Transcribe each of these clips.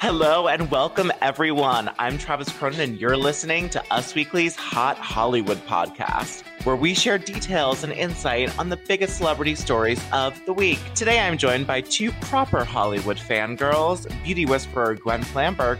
Hello and welcome everyone. I'm Travis Cronin and you're listening to Us Weekly's Hot Hollywood podcast, where we share details and insight on the biggest celebrity stories of the week. Today I'm joined by two proper Hollywood fangirls, beauty whisperer Gwen Flamberg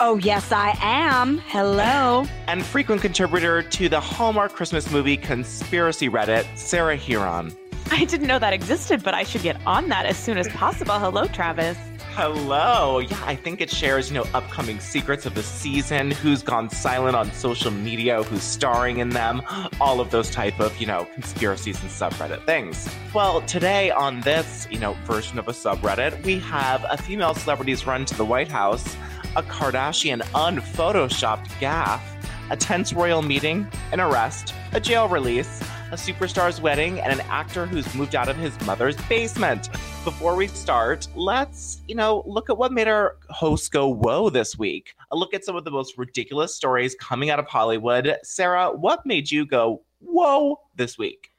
Oh, yes, I am. Hello. And frequent contributor to the Hallmark Christmas movie Conspiracy Reddit, Sarah Hearon. I didn't know that existed, but I should get on that as soon as possible. Hello, Travis. Hello. Yeah, I think it shares, you know, upcoming secrets of the season, who's gone silent on social media, who's starring in them, all of those type of, you know, conspiracies and subreddit things. Well, today on this, you know, version of a subreddit, we have a female celebrity's run to the White House a Kardashian unphotoshopped gaffe, a tense royal meeting, an arrest, a jail release, a superstar's wedding, and an actor who's moved out of his mother's basement. Before we start, let's, you know, look at what made our host go whoa this week. A look at some of the most ridiculous stories coming out of Hollywood. Sarah, what made you go whoa this week?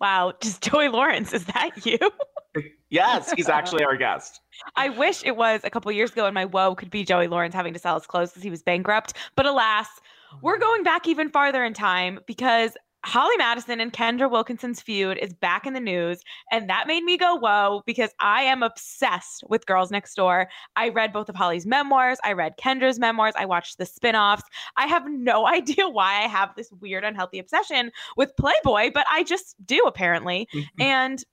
Wow, just Joey Lawrence, is that you? yes, he's actually our guest. I wish it was a couple years ago and my woe could be Joey Lawrence having to sell his clothes because he was bankrupt. But alas, we're going back even farther in time because Holly Madison and Kendra Wilkinson's feud is back in the news. And that made me go, whoa, because I am obsessed with Girls Next Door. I read both of Holly's memoirs. I read Kendra's memoirs. I watched the spin offs. I have no idea why I have this weird, unhealthy obsession with Playboy, but I just do apparently. Mm-hmm. And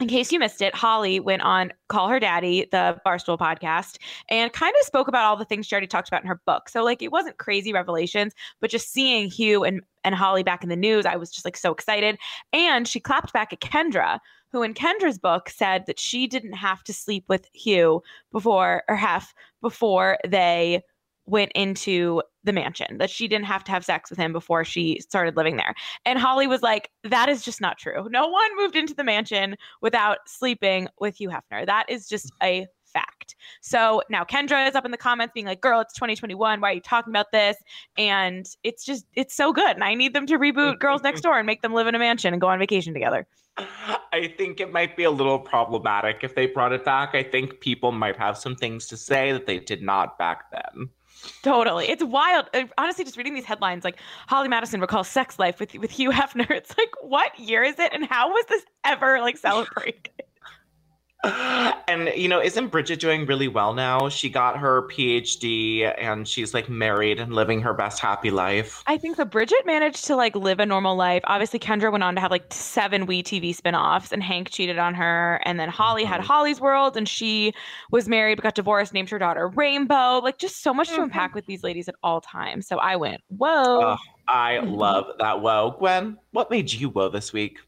in case you missed it, Holly went on Call Her Daddy, the Barstool podcast, and kind of spoke about all the things she already talked about in her book. So, like, it wasn't crazy revelations, but just seeing Hugh and, and Holly back in the news, I was just like so excited. And she clapped back at Kendra, who in Kendra's book said that she didn't have to sleep with Hugh before, or Hef, before they went into the mansion, that she didn't have to have sex with him before she started living there. And Holly was like, that is just not true. No one moved into the mansion without sleeping with Hugh Hefner. That is just a fact. So now Kendra is up in the comments being like, girl, it's 2021. Why are you talking about this? And it's just, it's so good. And I need them to reboot Girls Next Door and make them live in a mansion and go on vacation together. I think it might be a little problematic if they brought it back. I think people might have some things to say that they did not back then. Totally. It's wild. Uh, honestly, just reading these headlines, like Holly Madison recalls sex life with, with Hugh Hefner. It's like, what year is it? And how was this ever like celebrated? and you know, isn't Bridget doing really well now? She got her PhD and she's like married and living her best happy life. I think that Bridget managed to like live a normal life. Obviously, Kendra went on to have like seven WE tv spinoffs, and Hank cheated on her. And then Holly mm-hmm. had Holly's World, and she was married but got divorced, named her daughter Rainbow. Like just so much mm-hmm. to unpack with these ladies at all times. So I went, whoa. Oh, I love that. Whoa, Gwen, what made you whoa this week?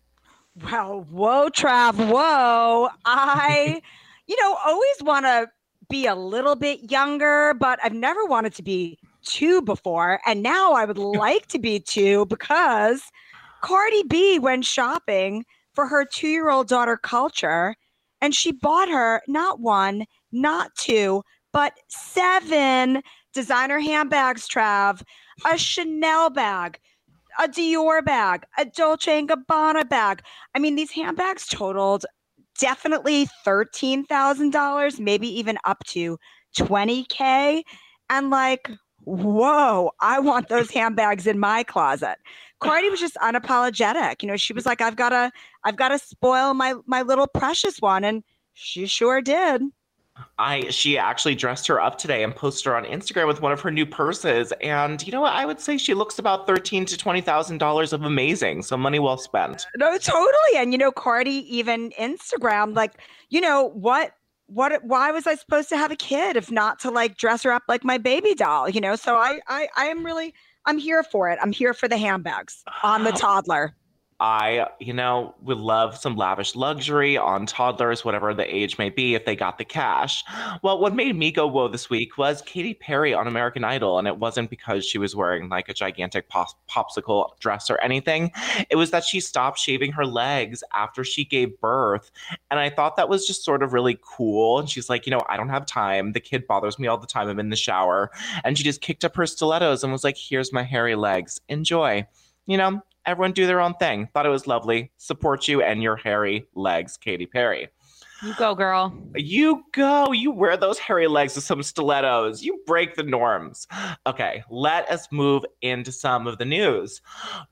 Well, whoa, Trav, whoa. I, you know, always want to be a little bit younger, but I've never wanted to be two before. And now I would like to be two because Cardi B went shopping for her two year old daughter, Kulture, and she bought her not one, not two, but seven designer handbags, Trav. a Chanel bag, a Dior bag, a Dolce and Gabbana bag. I mean, these handbags totaled definitely $13,000, maybe even up to 20K. And like, whoa, I want those handbags in my closet. Cardi was just unapologetic. You know, she was like, I've gotta, I've gotta spoil my my little precious one. And she sure did. I she actually dressed her up today and posted her on Instagram with one of her new purses. And you know what? I would say she looks about thirteen to twenty thousand dollars of amazing. So money well spent. No, totally. And you know, Cardi even Instagram, like, you know, what what why was I supposed to have a kid if not to like dress her up like my baby doll? You know, so I I I am really I'm here for it. I'm here for the handbags on the toddler. I, you know, would love some lavish luxury on toddlers, whatever the age may be, if they got the cash. Well, what made me go whoa this week was Katy Perry on American Idol. And it wasn't because she was wearing like a gigantic pop- popsicle dress or anything. It was that she stopped shaving her legs after she gave birth. And I thought that was just sort of really cool. And she's like, you know, I don't have time. The kid bothers me all the time. I'm in the shower. And she just kicked up her stilettos and was like, here's my hairy legs. Enjoy. You know, everyone do their own thing. Thought it was lovely. Support you and your hairy legs, Katy Perry. You go, girl. You go. You wear those hairy legs with some stilettos. You break the norms. Okay, let us move into some of the news.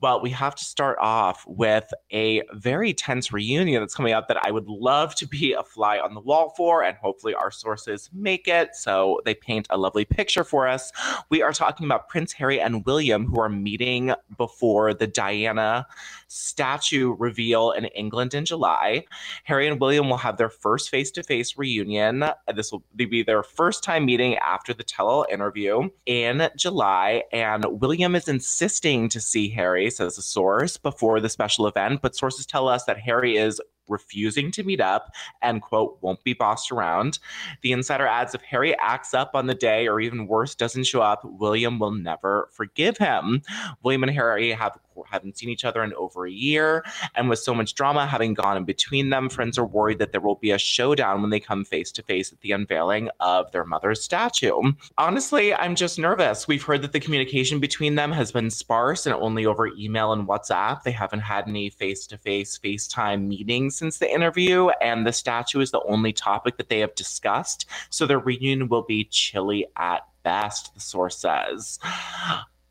Well, we have to start off with a very tense reunion that's coming up that I would love to be a fly on the wall for, and hopefully our sources make it so they paint a lovely picture for us. We are talking about Prince Harry and William, who are meeting before the Diana statue reveal in England in July. Harry and William will have their first face to face reunion. This will be their first time meeting after the tell all interview in July. And William is insisting to see Harry, says a source, before the special event. But sources tell us that Harry is refusing to meet up and quote won't be bossed around the insider adds if harry acts up on the day or even worse doesn't show up william will never forgive him william and harry have haven't seen each other in over a year and with so much drama having gone in between them friends are worried that there will be a showdown when they come face to face at the unveiling of their mother's statue honestly i'm just nervous we've heard that the communication between them has been sparse and only over email and whatsapp they haven't had any face to face facetime meetings since the interview, and the statue is the only topic that they have discussed. So their reunion will be chilly at best, the source says.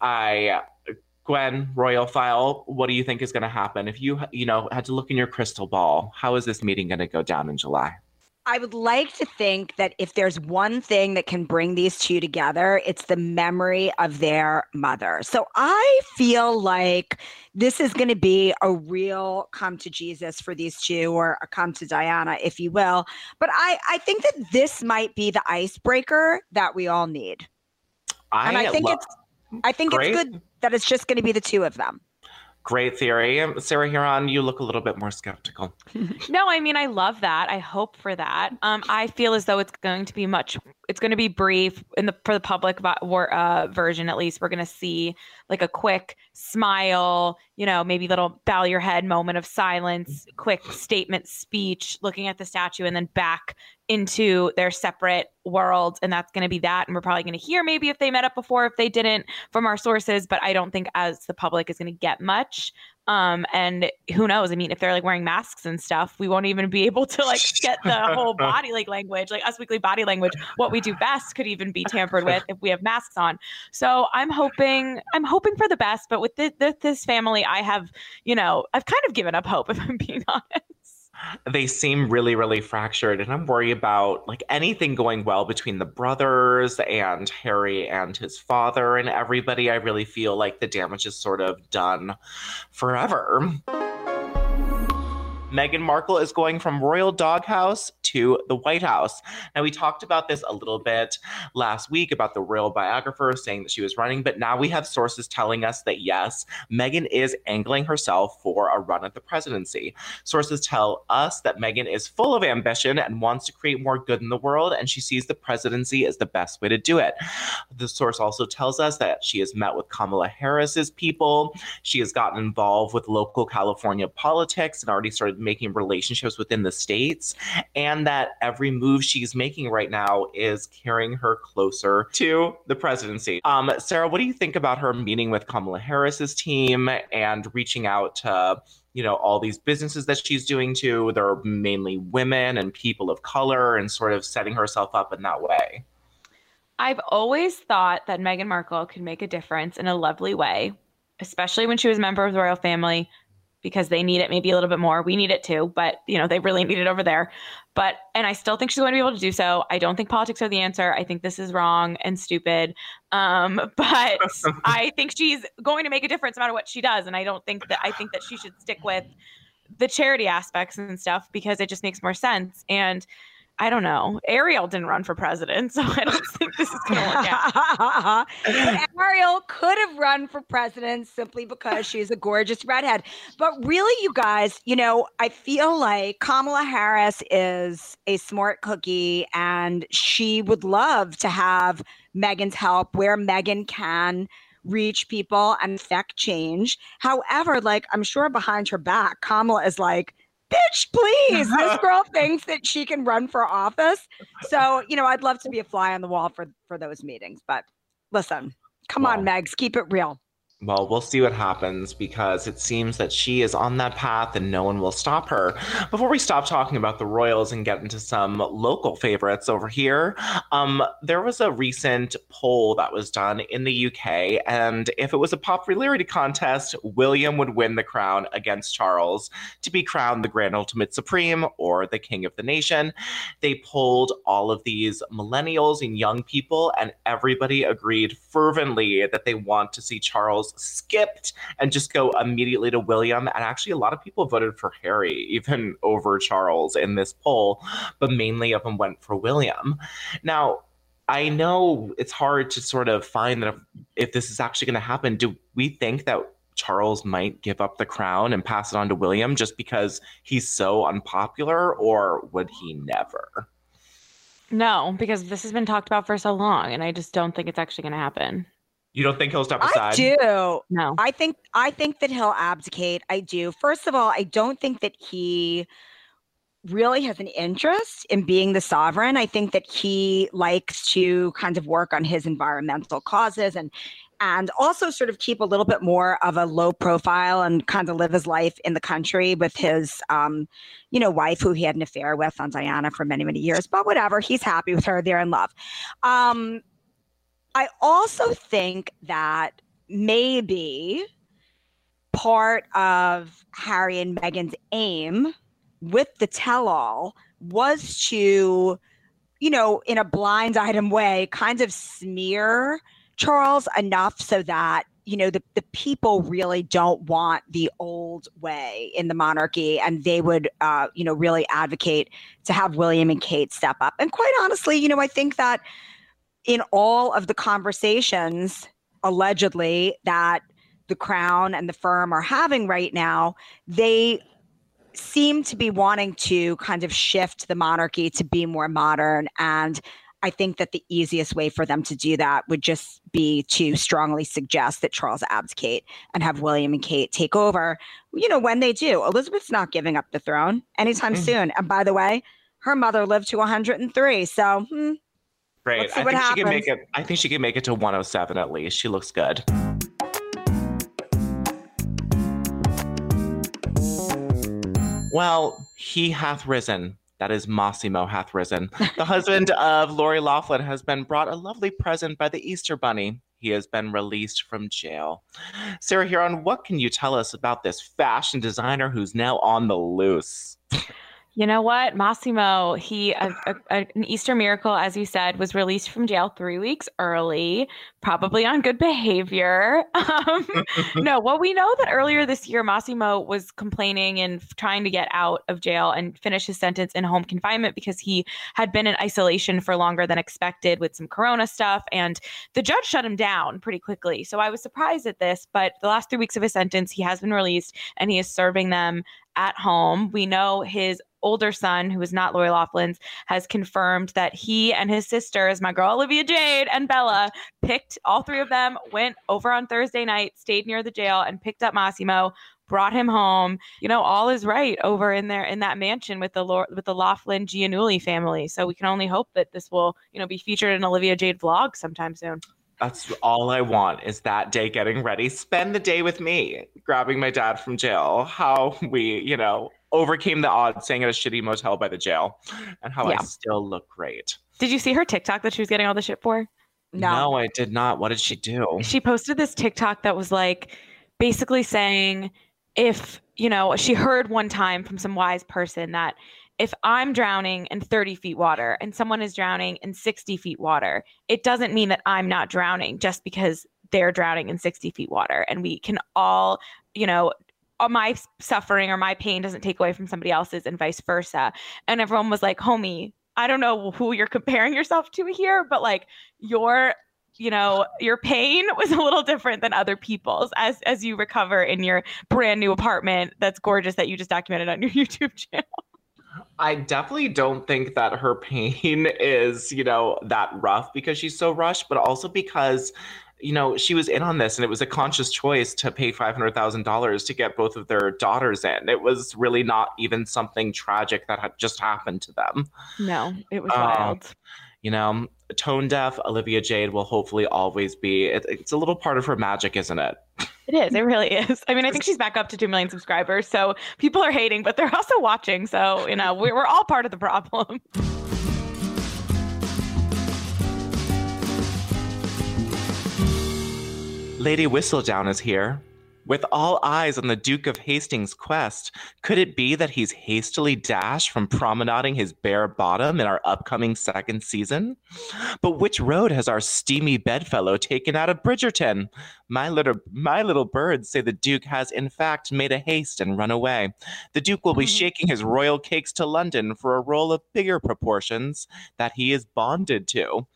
I Gwen Royal File, what do you think is going to happen if you you know had to look in your crystal ball? How is this meeting going to go down in July? I would like to think that if there's one thing that can bring these two together, it's the memory of their mother. So I feel like this is going to be a real come to Jesus for these two, or a come to Diana, if you will. But I, I think that this might be the icebreaker that we all need. I and I think love- it's I think Great. it's good that it's just going to be the two of them. Great theory. Sarah Hearon, you look a little bit more skeptical. No, I mean I love that. I hope for that. Um, I feel as though it's going to be much. It's going to be brief in the for the public uh, version. At least we're going to see like a quick smile. You know, maybe little bow your head moment of silence, quick statement speech, looking at the statue, and then back into their separate worlds. And that's going to be that. And we're probably going to hear maybe if they met up before, if they didn't, from our sources. But I don't think as the public is going to get much. Um, and who knows? I mean, if they're like wearing masks and stuff, we won't even be able to like get the whole body like language, like us weekly body language. What we do best could even be tampered with if we have masks on. So I'm hoping, I'm hoping for the best. But with this, this family, I have, you know, I've kind of given up hope if I'm being honest. They seem really, really fractured, and I'm worried about like anything going well between the brothers and Harry and his father and everybody. I really feel like the damage is sort of done forever. Meghan Markle is going from royal doghouse to the White House. Now, we talked about this a little bit last week about the royal biographer saying that she was running, but now we have sources telling us that yes, Meghan is angling herself for a run at the presidency. Sources tell us that Meghan is full of ambition and wants to create more good in the world, and she sees the presidency as the best way to do it. The source also tells us that she has met with Kamala Harris's people. She has gotten involved with local California politics and already started making relationships within the states, and that every move she's making right now is carrying her closer to the presidency. Um, Sarah, what do you think about her meeting with Kamala Harris's team and reaching out to you know all these businesses that she's doing to they're mainly women and people of color and sort of setting herself up in that way i've always thought that meghan markle could make a difference in a lovely way especially when she was a member of the royal family because they need it maybe a little bit more. We need it too, but you know, they really need it over there. But and I still think she's going to be able to do so. I don't think politics are the answer. I think this is wrong and stupid. Um, but I think she's going to make a difference no matter what she does. And I don't think that I think that she should stick with the charity aspects and stuff because it just makes more sense. And I don't know. Ariel didn't run for president, so I don't think this is going to work out. Ariel could have run for president simply because she's a gorgeous redhead. But really, you guys, you know, I feel like Kamala Harris is a smart cookie and she would love to have Meghan's help where Meghan can reach people and affect change. However, like I'm sure behind her back, Kamala is like, bitch, please. This girl thinks that she can run for office. So, you know, I'd love to be a fly on the wall for for those meetings. But listen, come well, on, Megs, keep it real. Well, we'll see what happens because it seems that she is on that path and no one will stop her. Before we stop talking about the Royals and get into some local favorites over here, um, there was a recent poll that was done in the UK, and if it was a popularity contest, William would win the crown against Charles to be crowned the Grand Ultimate Supreme or the King of the Nation. They polled all of these millennials and young people, and everybody agreed fervently that they want to see Charles Skipped and just go immediately to William. And actually, a lot of people voted for Harry, even over Charles in this poll, but mainly of them went for William. Now, I know it's hard to sort of find that if, if this is actually going to happen, do we think that Charles might give up the crown and pass it on to William just because he's so unpopular, or would he never? No, because this has been talked about for so long, and I just don't think it's actually going to happen. You don't think he'll step aside? I do. No. I think I think that he'll abdicate. I do. First of all, I don't think that he really has an interest in being the sovereign. I think that he likes to kind of work on his environmental causes and and also sort of keep a little bit more of a low profile and kind of live his life in the country with his um, you know wife who he had an affair with on Diana for many many years but whatever he's happy with her they're in love um, I also think that maybe part of Harry and Meghan's aim with the tell all was to, you know, in a blind item way, kind of smear Charles enough so that you know the, the people really don't want the old way in the monarchy and they would uh, you know really advocate to have william and kate step up. And quite honestly you know i think that in all of the conversations allegedly that the crown and the firm are having right now, they seem to be wanting to kind of shift the monarchy to be more modern. And I think that the easiest way for them to do that would just be to strongly suggest that Charles abdicate and have William and Kate take over. You know, when they do, Elizabeth's not giving up the throne anytime mm-hmm. soon. And by the way, her mother lived to 103. So, hmm, Great. I think happens. she can make it. I think she can make it to 107 at least. She looks good. Well, he hath risen. That is Mossimo hath risen. The husband of Lori Loughlin has been brought a lovely present by the Easter Bunny. He has been released from jail. Sarah Hearon, what can you tell us about this fashion designer who's now on the loose? You know what? Mossimo, he, a, a, an Easter miracle, as you said, was released from jail three weeks early, probably on good behavior. Um, no, well, we know that earlier this year, Mossimo was complaining and trying to get out of jail and finish his sentence in home confinement because he had been in isolation for longer than expected with some corona stuff. And the judge shut him down pretty quickly. So I was surprised at this, but the last three weeks of his sentence, he has been released and he is serving them at home. We know his older son, who is not Lori Loughlin's, has confirmed that he and his sisters, my girl Olivia Jade and Bella, picked all three of them, went over on Thursday night, stayed near the jail, and picked up Mossimo brought him home. You know, all is right over in there in that mansion with the Lord, with the Loughlin Giannulli family. So we can only hope that this will, you know, be featured in Olivia Jade vlog sometime soon. That's all I want is that day getting ready. Spend the day with me, grabbing my dad from jail. How we, you know, overcame the odds staying at a shitty motel by the jail and how yeah. I still look great. Did you see her TikTok that she was getting all the shit for? No. no, I did not. What did she do? She posted this TikTok that was like basically saying if, you know, she heard one time from some wise person that if I'm drowning in 30 feet water and someone is drowning in 60 feet water, it doesn't mean that I'm not drowning just because they're drowning in 60 feet water. And we can all, you know, Uh, my suffering or my pain doesn't take away from somebody else's and vice versa. And everyone was like, homie, I don't know who you're comparing yourself to here, but like your you know your pain was a little different than other people's as as you recover in your brand new apartment that's gorgeous that you just documented on your YouTube channel. I definitely don't think that her pain is, you know, that rough because she's so rushed, but also because you know, she was in on this and it was a conscious choice to pay $500,000 to get both of their daughters in. It was really not even something tragic that had just happened to them. No, it was um, wild. You know, tone deaf Olivia Jade will hopefully always be, it, it's a little part of her magic, isn't it? It is. It really is. I mean, I think she's back up to 2 million subscribers. So people are hating, but they're also watching. So, you know, we're, we're all part of the problem. Lady Whistledown is here. With all eyes on the Duke of Hastings' quest, could it be that he's hastily dashed from promenading his bare bottom in our upcoming second season? But which road has our steamy bedfellow taken out of Bridgerton? My little my little birds say the Duke has in fact made a haste and run away. The Duke will be mm-hmm. shaking his royal cakes to London for a role of bigger proportions that he is bonded to.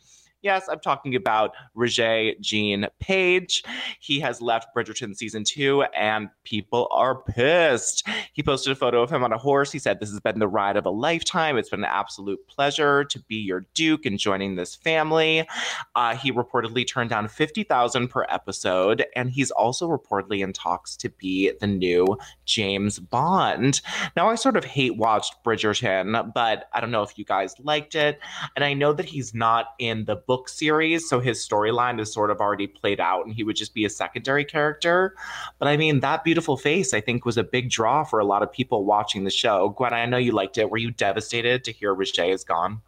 Yes, I'm talking about Regé-Jean Page. He has left Bridgerton season two, and people are pissed. He posted a photo of him on a horse. He said, This has been the ride of a lifetime. It's been an absolute pleasure to be your Duke and joining this family. Uh, he reportedly turned down 50000 per episode, and he's also reportedly in talks to be the new James Bond. Now, I sort of hate watched Bridgerton, but I don't know if you guys liked it. And I know that he's not in the book series, so his storyline is sort of already played out and he would just be a secondary character. But I mean, that beautiful face, I think, was a big draw for a lot of people watching the show. Gwen, I know you liked it. Were you devastated to hear Regé is gone?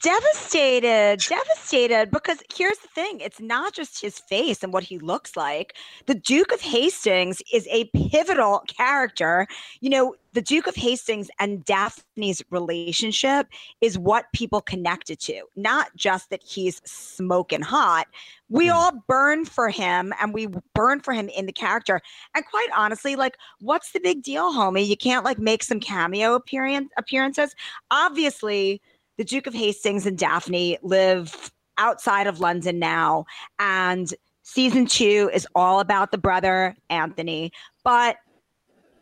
Devastated, devastated. Because here's the thing it's not just his face and what he looks like. The Duke of Hastings is a pivotal character. You know, the Duke of Hastings and Daphne's relationship is what people connected to, not just that he's smoking hot. We mm. all burn for him and we burn for him in the character. And quite honestly, like, what's the big deal, homie? You can't like make some cameo appearance appearances. Obviously, the Duke of Hastings and Daphne live outside of London now. And season two is all about the brother, Anthony. But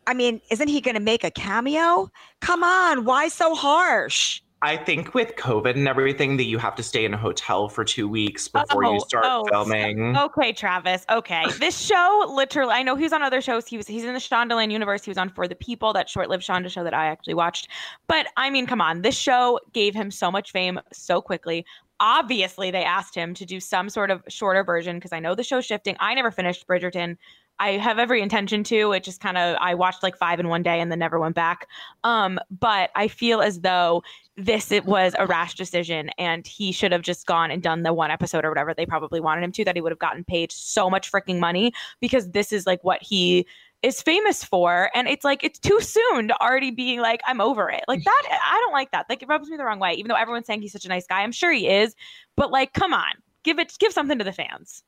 I mean, isn't he going to make a cameo? Come on, why so harsh? I think with COVID and everything that you have to stay in a hotel for two weeks before oh, you start oh, filming. Okay, Travis. Okay, this show literally. I know he was on other shows. He was he's in the Shondaland universe. He was on For the People, that short-lived Shonda show that I actually watched. But I mean, come on, this show gave him so much fame so quickly. Obviously, they asked him to do some sort of shorter version because I know the show's shifting. I never finished Bridgerton. I have every intention to. It just kind of I watched like five in one day and then never went back. Um, but I feel as though this it was a rash decision and he should have just gone and done the one episode or whatever they probably wanted him to that he would have gotten paid so much freaking money because this is like what he is famous for. And it's like it's too soon to already being like i'm over it. Like that i don't like that. Like it rubs me the wrong way even though everyone's saying he's such a nice guy. I'm sure he is but like come on. Give it give something to the fans.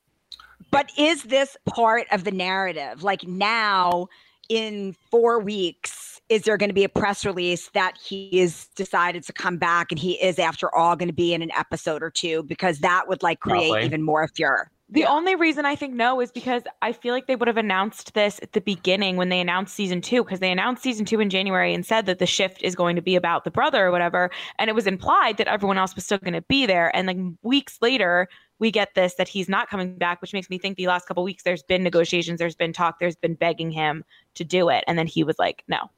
But is this part of the narrative? Like now, in four weeks, is there going to be a press release that he is decided to come back and he is, after all, going to be in an episode or two? Because that would like create Probably. even more furor. The yeah. only reason I think no is because I feel like they would have announced this at the beginning when they announced season two, because they announced season two in January and said that the shift is going to be about the brother or whatever. And it was implied that everyone else was still going to be there. And like weeks later, we get this that he's not coming back, which makes me think the last couple weeks there's been negotiations, there's been talk, there's been begging him to do it, and then he was like, no.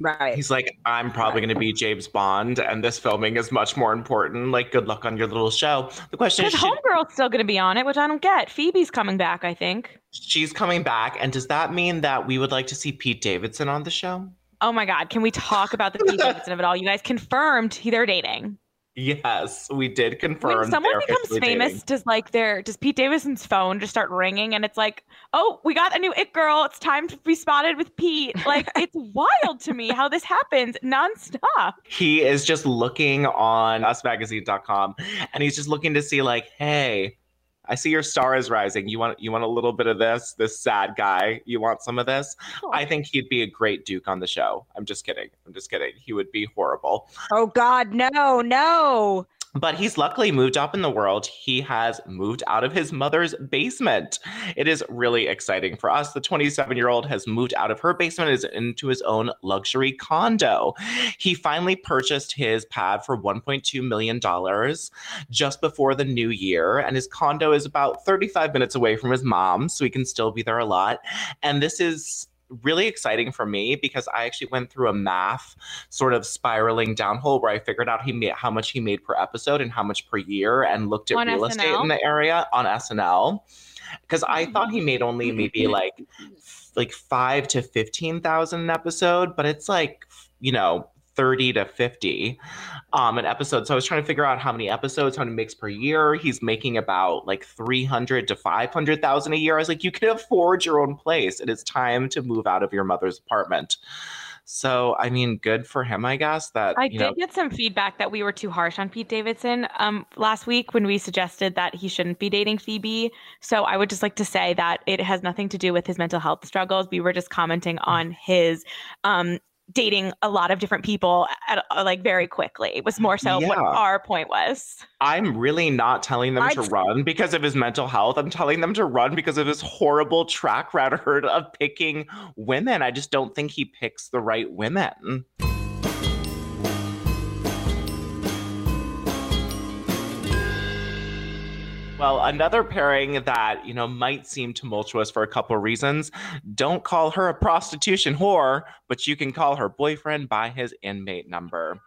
Right. He's like, I'm probably going to be James Bond, and this filming is much more important. Like, good luck on your little show. The question is, Because should- Homegirl's still going to be on it, which I don't get. Phoebe's coming back, I think. she's coming back, and does that mean that we would like to see Pete Davidson on the show? Oh my God, can we talk about the Pete Davidson of it all? You guys confirmed he- they're dating. Yes, we did confirm. when someone becomes famous, dating. does like their does Pete Davidson's phone just start ringing and it's like, oh, we got a new it girl. It's time to be spotted with Pete. Like it's wild to me how this happens nonstop. he is just looking on usmagazine.com and he's just looking to see like hey i see your star is rising. You want you want a little bit of this this sad guy. You want some of this? I think he'd be a great duke on the show. I'm just kidding. I'm just kidding. He would be horrible. Oh God, no, no. But he's luckily moved up in the world. He has moved out of his mother's basement. It is really exciting for us. The 27 year old has moved out of her basement is into his own luxury condo. He finally purchased his pad for $1.2 million just before the new year. And his condo is about 35 minutes away from his mom, so he can still be there a lot. And this is really exciting for me because I actually went through a math sort of spiraling downhole where I figured out he made how much he made per episode and how much per year and looked at On real estate in the area on SNL. Because I thought he made only mm-hmm. maybe like like five to fifteen thousand an episode, but it's like you know 30 to 50 um an episode. So i was trying to figure out how many episodes how many makes per year. He's making about like 300 to 500000 a year. I was like you can afford your own place. It is time to move out of your mother's apartment. So i mean good for him i guess that I did know get some feedback that we were too harsh on Pete Davidson um, last week when we suggested that he shouldn't be dating Phoebe. So I would just like to say that it has nothing to do with his mental health struggles. We were just commenting on his um, dating a lot of different people at, uh, like very quickly. It was more so what our point was. i'm really not telling them I'd to run because of his mental health i'm telling them to run because of his horrible track record of picking women i just don't think he picks the right women Well, another pairing that, you know, might seem tumultuous for a couple of reasons. Don't call her a prostitution whore, but you can call her boyfriend by his inmate number.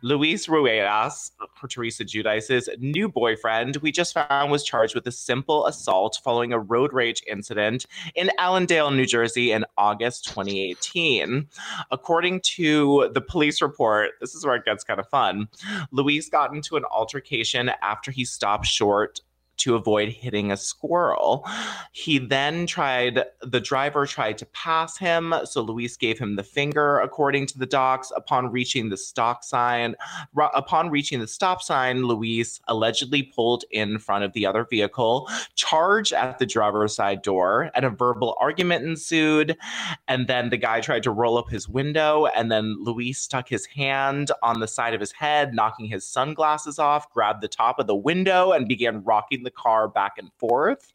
Luis Ruelas, Teresa Giudice's new boyfriend, we just found was charged with a simple assault following a road rage incident in Allendale, New Jersey in August 2018. According to the police report, this is where it gets kind of fun. Luis got into an altercation after he stopped short to avoid hitting a squirrel. He then tried, the driver tried to pass him. So Luis gave him the finger, according to the docs. Upon reaching the stop sign, ru- upon reaching the stop sign, Luis allegedly pulled in front of the other vehicle, charged at the driver's side door, and a verbal argument ensued. And then the guy tried to roll up his window, and then Luis stuck his hand on the side of his head, knocking his sunglasses off, grabbed the top of the window, and began rocking the car back and forth.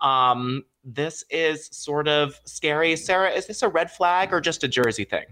Um, this is sort of scary. Sarah, is this a red flag or just a Jersey thing?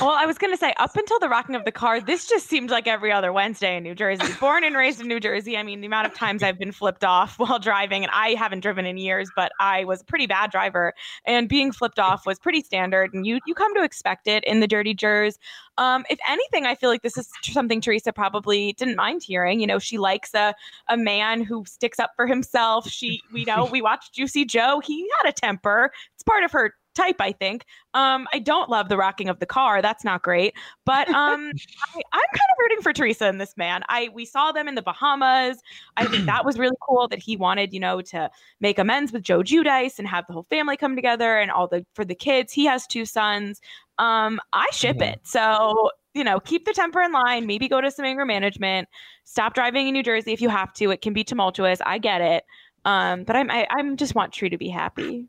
Well, I was going to say, up until the rocking of the car, this just seemed like every other Wednesday in New Jersey. Born and raised in New Jersey. I mean, the amount of times I've been flipped off while driving, and I haven't driven in years, but I was a pretty bad driver, and being flipped off was pretty standard. And you you come to expect it in the dirty jers. Um, if anything, I feel like this is something Teresa probably didn't mind hearing. You know, she likes a a man who sticks up for himself. She, we know, we watched Juicy Joe. He had a temper. It's part of her type, I think. Um, I don't love the rocking of the car. That's not great. But um, I, I'm kind of rooting for Teresa and this man. I we saw them in the Bahamas. I think that was really cool that he wanted, you know, to make amends with Joe Giudice and have the whole family come together and all the for the kids. He has two sons. Um, I ship Mhm. it. So you know, keep the temper in line. Maybe go to some anger management. Stop driving in New Jersey if you have to. It can be tumultuous. I get it. Um, but I'm I, I'm just want Tre to be happy.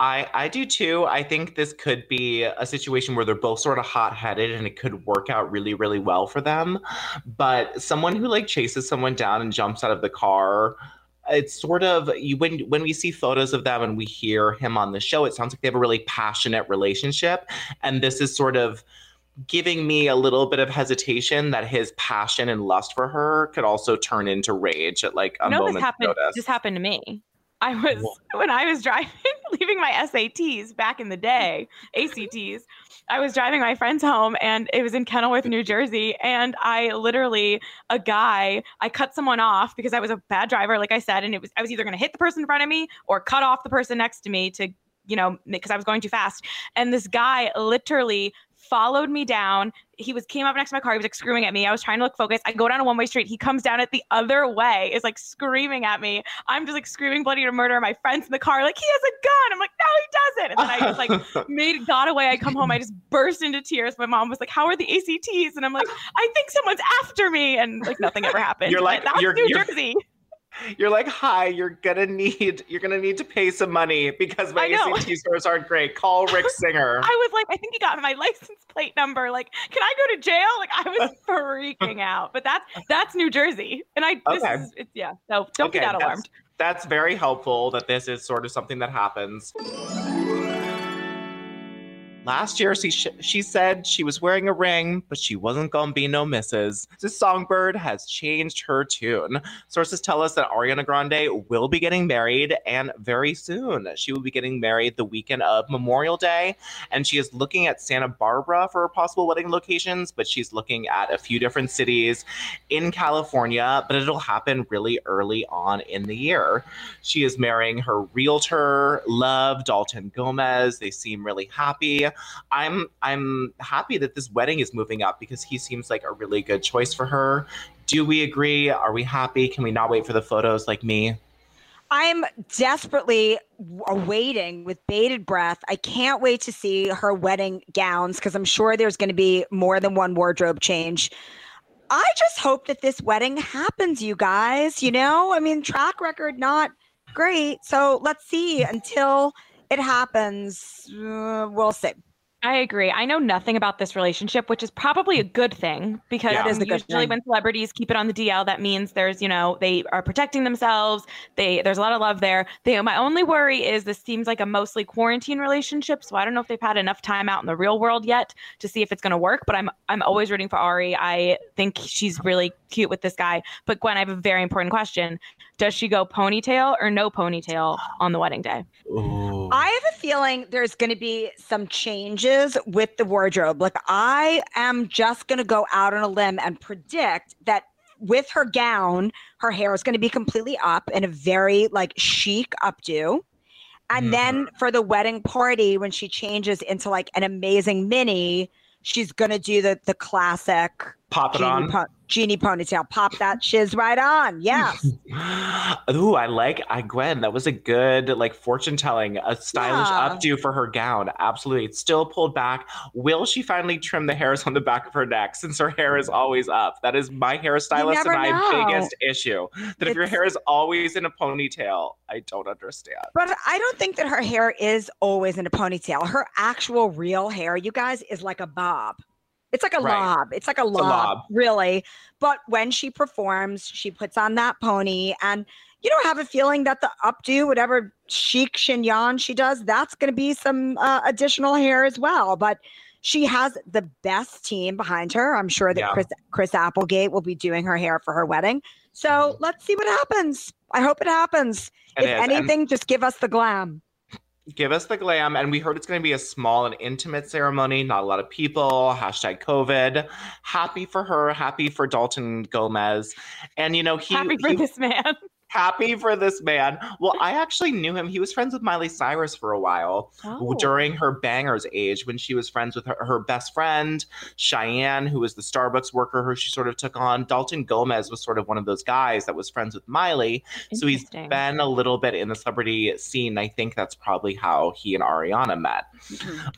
I I do too. I think this could be a situation where they're both sort of hot-headed and it could work out really really well for them. But someone who like chases someone down and jumps out of the car it's sort of you when when we see photos of them and we hear him on the show it sounds like they have a really passionate relationship and this is sort of giving me a little bit of hesitation that his passion and lust for her could also turn into rage at like a no, moment's this happened. notice. This happened to me. I was when I was driving, leaving my SATs back in the day, ACTs. I was driving my friends home, and it was in Kenilworth, New Jersey. And I literally, a guy, I cut someone off because I was a bad driver, like I said, and it was I was either going to hit the person in front of me or cut off the person next to me to you know, because I was going too fast. And this guy literally followed me down. He was came up next to my car. He was like screaming at me. I was trying to look focused. I go down a one way street. He comes down it the other way, is like screaming at me. I'm just like screaming bloody to murder. My friends in the car, like, he has a gun. I'm like, no, he doesn't. And then I just like made got away. I come home. I just burst into tears. My mom was like, How are the ACTs? And I'm like, I think someone's after me. And like nothing ever happened. You're like, But you're- New you're- Jersey. You're like, hi, you're gonna need you're gonna need to pay some money because my. ACT scores aren't great. Call Rick Singer. I was like, I think he got my license plate number. Like, can I go to jail? Like, I was freaking out. But that's that's New Jersey, and I this Okay. is it's, yeah. So don't Okay, be that that's- alarmed. That's very helpful that this is sort of something that happens. Last year, she, she said she was wearing a ring, but she wasn't to be no misses. This songbird has changed her tune. Sources tell us that Ariana Grande will be getting married, and very soon. She will be getting married the weekend of Memorial Day, and she is looking at Santa Barbara for possible wedding locations, but she's looking at a few different cities in California, but it'll happen really early on in the year. She is marrying her realtor, love, Dalton Gomez. They seem really happy. I'm I'm happy that this wedding is moving up because he seems like a really good choice for her. Do we agree? Are we happy? Can we not wait for the photos like me? I'm desperately awaiting with bated breath. I can't wait to see her wedding gowns because I'm sure there's going to be more than one wardrobe change. I just hope that this wedding happens, you guys. You know, I mean, track record not great. So let's see until it happens. Uh, we'll see. I agree. I know nothing about this relationship, which is probably a good thing because Yeah. That is a good usually thing. when celebrities keep it on the DL, that means there's, you know, they are protecting themselves. They there's a lot of love there. They, my only worry is this seems like a mostly quarantine relationship, so I don't know if they've had enough time out in the real world yet to see if it's going to work. But I'm I'm always rooting for Ari. I think she's really cute with this guy. But Gwen, I have a very important question: Does she go ponytail or no ponytail on the wedding day? Ooh. I have a feeling there's going to be some changes with the wardrobe. Like, I am just going to go out on a limb and predict that with her gown, her hair is going to be completely up in a very like chic updo. And mm-hmm. then for the wedding party, when she changes into like an amazing mini, she's going to do the the classic Pop it genie, on. po- genie ponytail. Pop that shiz right on. Yes. Ooh, I like I Gwen. That was a good like fortune telling, a stylish Yeah. updo for her gown. Absolutely. It's still pulled back. Will she finally trim the hairs on the back of her neck since her hair is always up? That is my hairstylist and my know. biggest issue. That if your hair is always in a ponytail, I don't understand. But I don't think that her hair is always in a ponytail. Her actual real hair, you guys, is like a bob. It's like a Right. lob. It's like a lob, lob. really. But when she performs, she puts on that pony and you know, have a feeling that the updo, whatever chic chignon she does, that's going to be some uh, additional hair as well. But she has the best team behind her. I'm sure that Yeah. Chris Chris Appleton will be doing her hair for her wedding. So let's see what happens. I hope it happens. It if is, and- anything, just give us the glam. Give us the glam. And we heard it's going to be a small and intimate ceremony, not a lot of people. Hashtag COVID. Happy for her. Happy for Dalton Gomez. And, you know, he. Happy for he- this man. Happy for this man. Well, I actually knew him. He was friends with Miley Cyrus for a while Oh. during her Bangerz age when she was friends with her, her best friend, Cheyenne, who was the Starbucks worker who she sort of took on. Dalton Gomez was sort of one of those guys that was friends with Miley. So he's been a little bit in the celebrity scene. I think that's probably how he and Ariana met.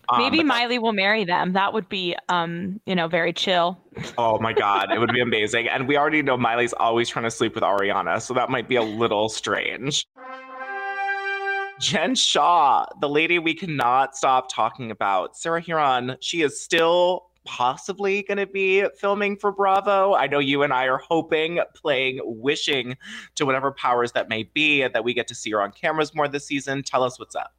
Um, Maybe Miley will marry them. That would be, um, you know, very chill. Oh my God, it would be amazing. And we already know Miley's always trying to sleep with Ariana, so that might be a little strange. Jen Shah, the lady we cannot stop talking about. Sarah Hearon, she is still possibly going to be filming for Bravo. I know you and I are hoping, playing, wishing to whatever powers that may be that we get to see her on cameras more this season. Tell us what's up.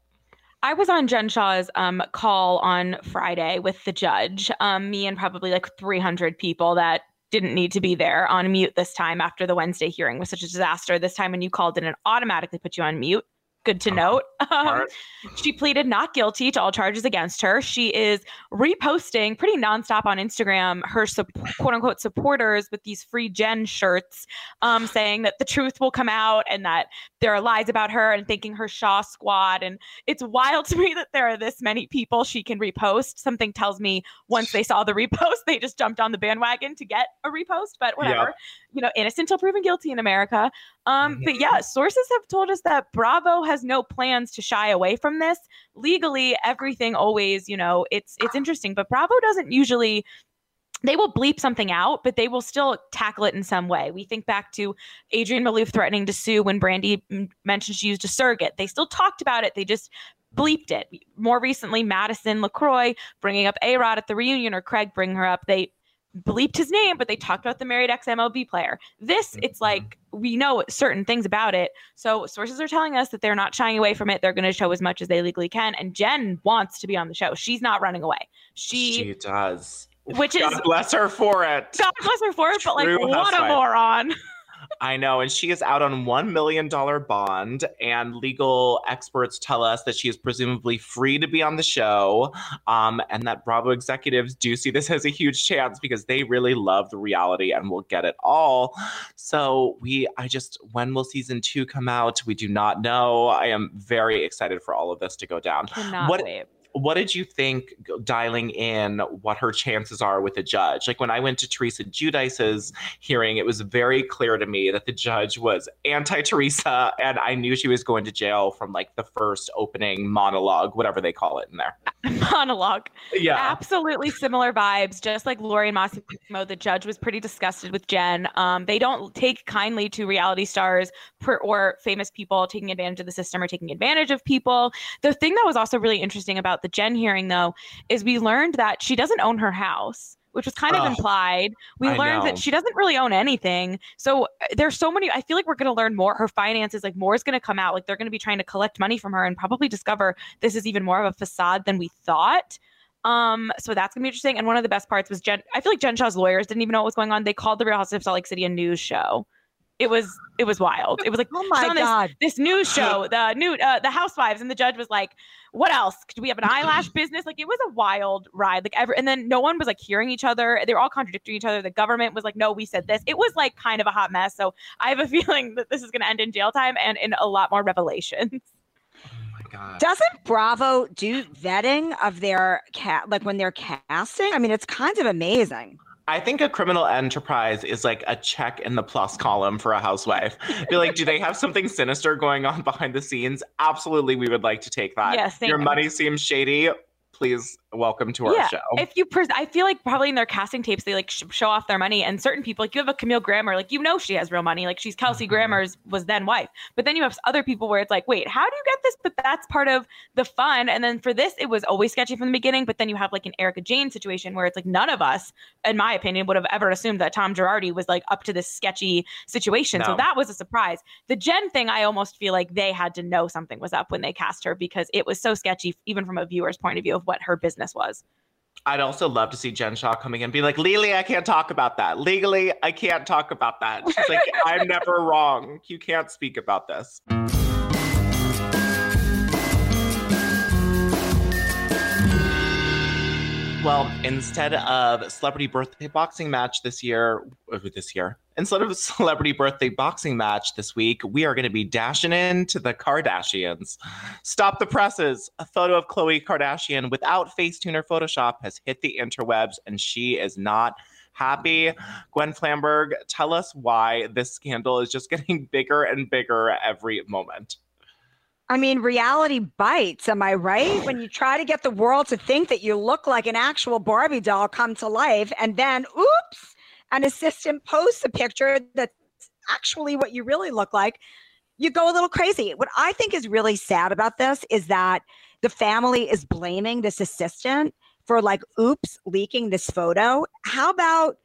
I was on Jen Shah's um, call on Friday with the judge, um, me and probably like 300 people that didn't need to be there on mute this time after the Wednesday hearing was such a disaster. This time when you called in, it automatically put you on mute good to note. Um, she pleaded not guilty to all charges against her. She is reposting pretty nonstop on Instagram her quote unquote supporters with these free Jen shirts, um, saying that the truth will come out and that there are lies about her and thanking her Shah squad. And it's wild to me that there are this many people she can repost. Something tells me once they saw the repost, they just jumped on the bandwagon to get a repost, but whatever. You know, innocent until proven guilty in America. Um, but yeah, sources have told us that Bravo has no plans to shy away from this. Legally, everything always, you know, it's it's interesting, but Bravo doesn't usually they will bleep something out, but they will still tackle it in some way. We think back to Adrienne Maloof threatening to sue when Brandi mentioned she used a surrogate. They still talked about it. They just bleeped it. More recently, Madison LeCroy bringing up A Rod at the reunion or Craig bringing her up. They bleeped his name, but they talked about the married ex MLB player. This, it's mm-hmm. like we know certain things about it. So sources are telling us that they're not shying away from it. They're going to show as much as they legally can. And Jen wants to be on the show. She's not running away. She, she does. Which God is bless her for it. God bless her for it, but like what a moron. I know. And she is out on $1 million bond. And legal experts tell us that she is presumably free to be on the show. Um, and that Bravo executives do see this as a huge chance because they really love the reality and will get it all. So we, I just, when will season two come out? We do not know. I am very excited for all of this to go down. Cannot what, wait what did you think dialing in what her chances are with a judge? Like when I went to Teresa Giudice's hearing, it was very clear to me that the judge was anti Teresa, and I knew she was going to jail from like the first opening monologue, whatever they call it in there. monologue. Yeah. Absolutely similar vibes. Just like Lori and Mossimo, the judge was pretty disgusted with Jen. Um, they don't take kindly to reality stars per, or famous people taking advantage of the system or taking advantage of people. The thing that was also really interesting about the Jen hearing, though, is we learned that she doesn't own her house which was kind of implied. We I learned know. that she doesn't really own anything. So uh, there's so many. I feel like we're going to learn more. Her finances, like more is going to come out. Like they're going to be trying to collect money from her and probably discover this is even more of a facade than we thought. Um, so that's gonna be interesting. And one of the best parts was Jen. I feel like Jen Shah's lawyers didn't even know what was going on. They called the Real House of Salt Lake City a news show it was it was wild. It was like oh my god, this, this news show, the new uh, the Housewives, and the judge was like, "What else? Do we have an eyelash business?" Like it was a wild ride. Like ever, and then no one was like hearing each other. They were all contradicting each other. The government was like, "No, we said this." It was like kind of a hot mess. So I have a feeling that this is going to end in jail time and in a lot more revelations. Oh my god. Doesn't Bravo do vetting of their cat like when they're casting? I mean, it's kind of amazing. I think a criminal enterprise is like a check in the plus column for a housewife. Be like, do they have something sinister going on behind the scenes? Absolutely, we would like to take that. Yes, Your money seems shady. Please welcome to our yeah. show. If you, pres- I feel like probably in their casting tapes they like sh- show off their money, and certain people, like you have a Camille Grammer, like you know she has real money, like she's Kelsey mm-hmm. Grammer's was then wife. But then you have other people where it's like, wait, how do you get this? But that's part of the fun. And then for this, it was always sketchy from the beginning. But then you have like an Erika Jayne situation where it's like none of us, in my opinion, would have ever assumed that Tom Girardi was like up to this sketchy situation. No. So that was a surprise. The Jen thing, I almost feel like they had to know something was up when they cast her because it was so sketchy, even from a viewer's point of view of what her business was. I'd also love to see Jen Shah coming in and be like, legally, I can't talk about that. Legally, I can't talk about that. She's like, I'm never wrong. You can't speak about this. Well, instead of celebrity birthday boxing match this year, this year, instead of a celebrity birthday boxing match this week, we are going to be dashing into the Kardashians. Stop the presses. A photo of Khloe Kardashian without Facetune or Photoshop has hit the interwebs, and she is not happy. Gwen Flamberg, tell us why this scandal is just getting bigger and bigger every moment. I mean, reality bites. Am I right? When you try to get the world to think that you look like an actual Barbie doll come to life, and then, oops, an assistant posts a picture that's actually what you really look like, you go a little crazy. What I think is really sad about this is that the family is blaming this assistant for, like, oops, leaking this photo. How about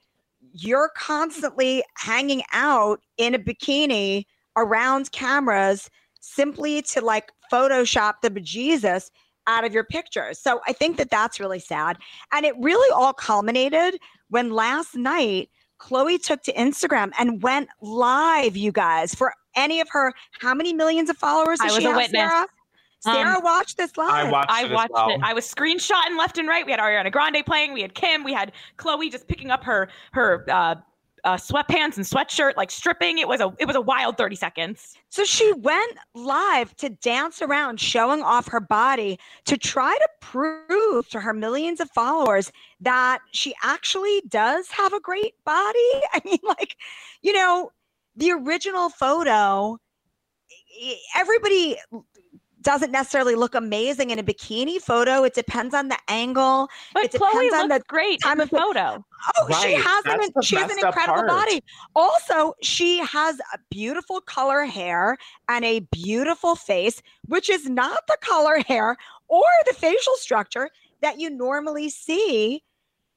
you're constantly hanging out in a bikini around cameras? Simply to like Photoshop the bejesus out of your pictures. So I think that that's really sad. And it really all culminated when last night Khloe took to Instagram and went live, you guys, for any of her how many millions of followers? I was a have, witness. Sarah? Sarah Um, watched this live. I watched I it as watched well. it. I was screenshotting left and right. We had Ariana Grande playing. We had Kim. We had Khloe just picking up her her uh, uh, sweatpants and sweatshirt, like stripping. It was a it was a wild thirty seconds. So she went live to dance around, showing off her body to try to prove to her millions of followers that she actually does have a great body. I mean, like, you know, the original photo, everybody doesn't necessarily look amazing in a bikini photo. It depends on the angle. But It Khloe depends on looks the great time in the of photo. Oh, she has that's an she has an incredible part. body. Also, she has a beautiful color hair and a beautiful face, which is not the color hair or the facial structure that you normally see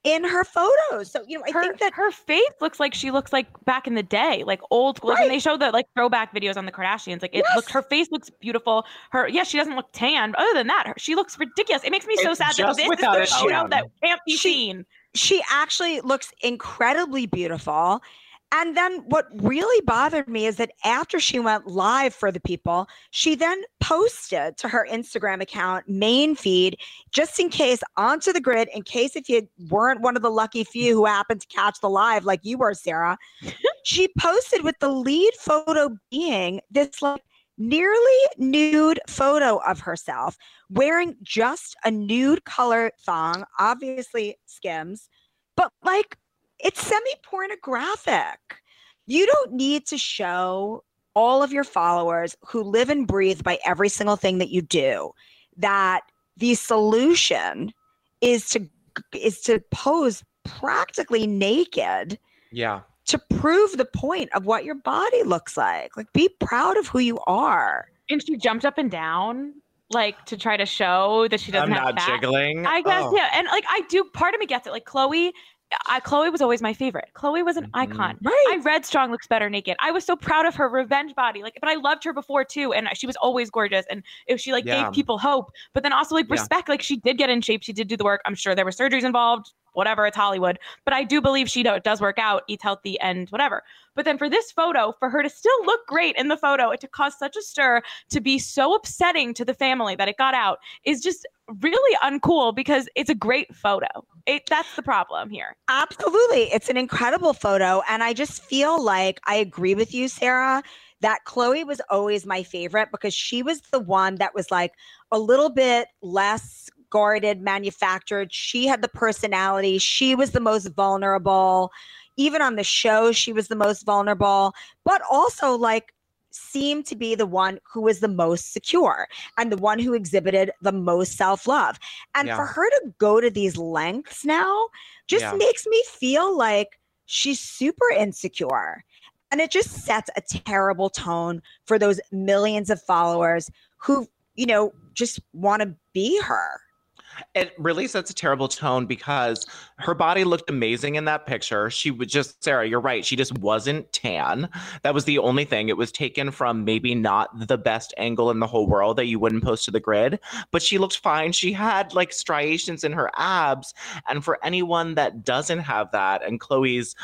in her photos. So, you know, I her, think that her face looks like she looks like back in the day, like old. Like Right. when they show the like throwback videos on the Kardashians, like it looks. Her face looks beautiful. Her yeah, she doesn't look tan. But other than that, her, she looks ridiculous. It makes me so It's sad that this is the photo that can't be She- seen. she actually looks incredibly beautiful. And then what really bothered me is that after she went live for the people, she then posted to her Instagram account main feed, just in case onto the grid, in case if you weren't one of the lucky few who happened to catch the live like you were, Sarah. she posted with the lead photo being this like nearly nude photo of herself wearing just a nude color thong, obviously Skims, but like it's semi pornographic. You don't need to show all of your followers who live and breathe by every single thing that you do that the solution is to is to pose practically naked Yeah. to prove the point of what your body looks like. Like be proud of who you are. And she jumped up and down like to try to show that she doesn't I'm have not fat. jiggling. I guess Oh. yeah, and like I do. Part of me gets it. Like Khloe, I, Khloe was always my favorite. Khloe was an Mhm. icon. Right. I read Strong Looks Better Naked. I was so proud of her revenge body. Like, but I loved her before too, and she was always gorgeous. And if she like Yeah. gave people hope, but then also like Yeah. respect. Like she did get in shape. She did do the work. I'm sure there were surgeries involved. Whatever, it's Hollywood. But I do believe she do- does work out, eats healthy, and whatever. But then for this photo, for her to still look great in the photo, it to cause such a stir, to be so upsetting to the family that it got out, is just really uncool because it's a great photo. It that's the problem here. Absolutely. It's an incredible photo. And I just feel like I agree with you, Sarah, that Khloe was always my favorite because she was the one that was like a little bit less guarded, manufactured. She had the personality. She was the most vulnerable. Even on the show, she was the most vulnerable, but also like seemed to be the one who was the most secure and the one who exhibited the most self-love. And Yeah. for her to go to these lengths now just Yeah. makes me feel like she's super insecure. And it just sets a terrible tone for those millions of followers who, you know, just want to be her. It really sets a terrible tone because her body looked amazing in that picture. She was just, Sarah, you're right. She just wasn't tan. That was the only thing. It was taken from maybe not the best angle in the whole world that you wouldn't post to the grid, but she looked fine. She had like striations in her abs. And for anyone that doesn't have that, and Khloe's,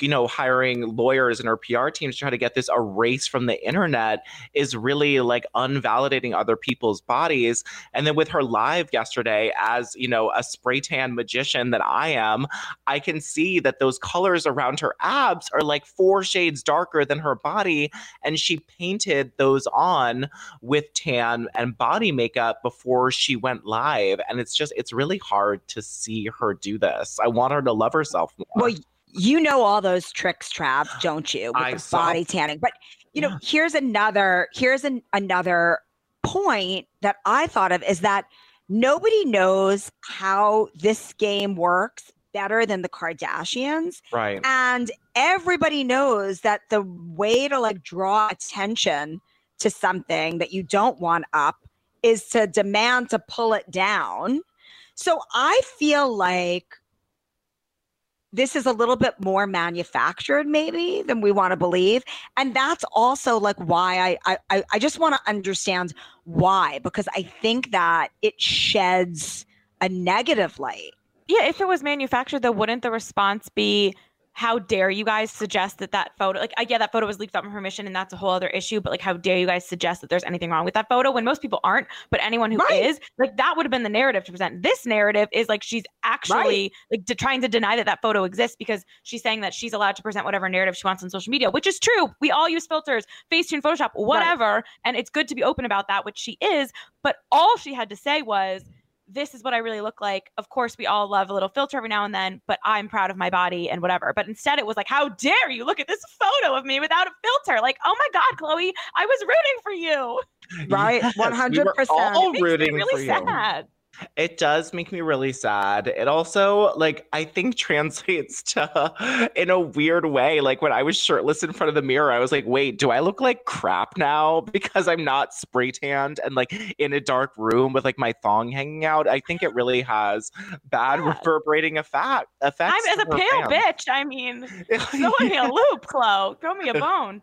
you know, hiring lawyers and her PR teams to try to get this erased from the internet is really like unvalidating other people's bodies. And then with her live yesterday, as you know, a spray tan magician that I am, I can see that those colors around her abs are like four shades darker than her body. And she painted those on with tan and body makeup before she went live. And it's just, it's really hard to see her do this. I want her to love herself more. Well, you know all those tricks, Trav, don't you? With I the saw- body tanning. But you know, here's another here's an, another point that I thought of is that nobody knows how this game works better than the Kardashians. right. And everybody knows that the way to like draw attention to something that you don't want up is to demand to pull it down. So I feel like this is a little bit more manufactured maybe than we want to believe. And that's also like why i i, I just want to understand why because i think that it sheds a negative light. Yeah if it was manufactured though wouldn't the response be how dare you guys suggest that that photo like I get that photo was leaked without permission and that's a whole other issue but like how dare you guys suggest that there's anything wrong with that photo when most people aren't but anyone who Right. is like that would have been the narrative to present. This narrative is like she's actually like to, trying to deny that that photo exists because she's saying that she's allowed to present whatever narrative she wants on social media which is true. We all use filters facetune photoshop whatever and it's good to be open about that which she is but all she had to say was this is what I really look like. Of course, we all love a little filter every now and then, but I'm proud of my body and whatever. But instead, it was like, how dare you look at this photo of me without a filter? Like, oh my God, Khloe, I was rooting for you. Right, Yes, we were 100%. all It makes me rooting really for you. sad. It does make me really sad. It also, like, I think translates to in a weird way. Like, when I was shirtless in front of the mirror, I was like, wait, do I look like crap now because I'm not spray tanned and like in a dark room with like my thong hanging out? I think it really has bad Yeah. reverberating effect, effects. I'm as a pale fans. bitch. I mean, throw me a loop, Khloe. Throw me a bone.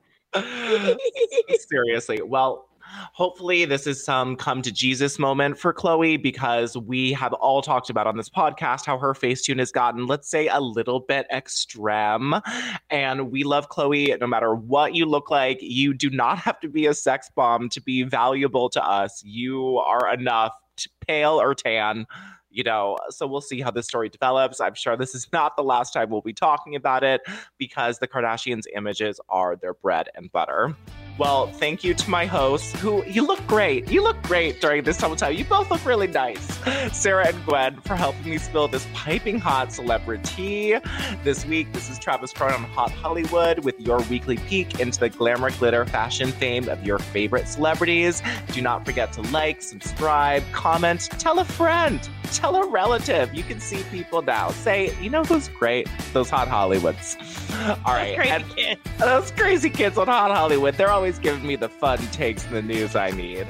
Seriously. Well, hopefully this is some come to Jesus moment for Khloe because we have all talked about on this podcast how her Facetune has gotten, let's say, a little bit extreme. And we love Khloe no matter what you look like. You do not have to be a sex bomb to be valuable to us. You are enough, pale or tan. You know, so we'll see how this story develops. I'm sure this is not the last time we'll be talking about it because the Kardashians' images are their bread and butter. Well, thank you to my hosts who you look great. You look great during this time of time. You both look really nice. Sarah and Gwen for helping me spill this piping hot celebrity. This week, this is Travis Cronin on Hot Hollywood with your weekly peek into the glamour, glitter, fashion fame of your favorite celebrities. Do not forget to like, subscribe, comment, tell a friend, tell a relative. You can see people now. Say, you know who's great? Those Hot Hollywoods. All right. Crazy and- kid. those crazy kids on Hot Hollywood, they're always giving me the fun takes and the news I need.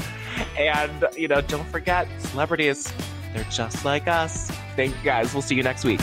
And, you know, don't forget, celebrities, they're just like us. Thank you guys. We'll see you next week.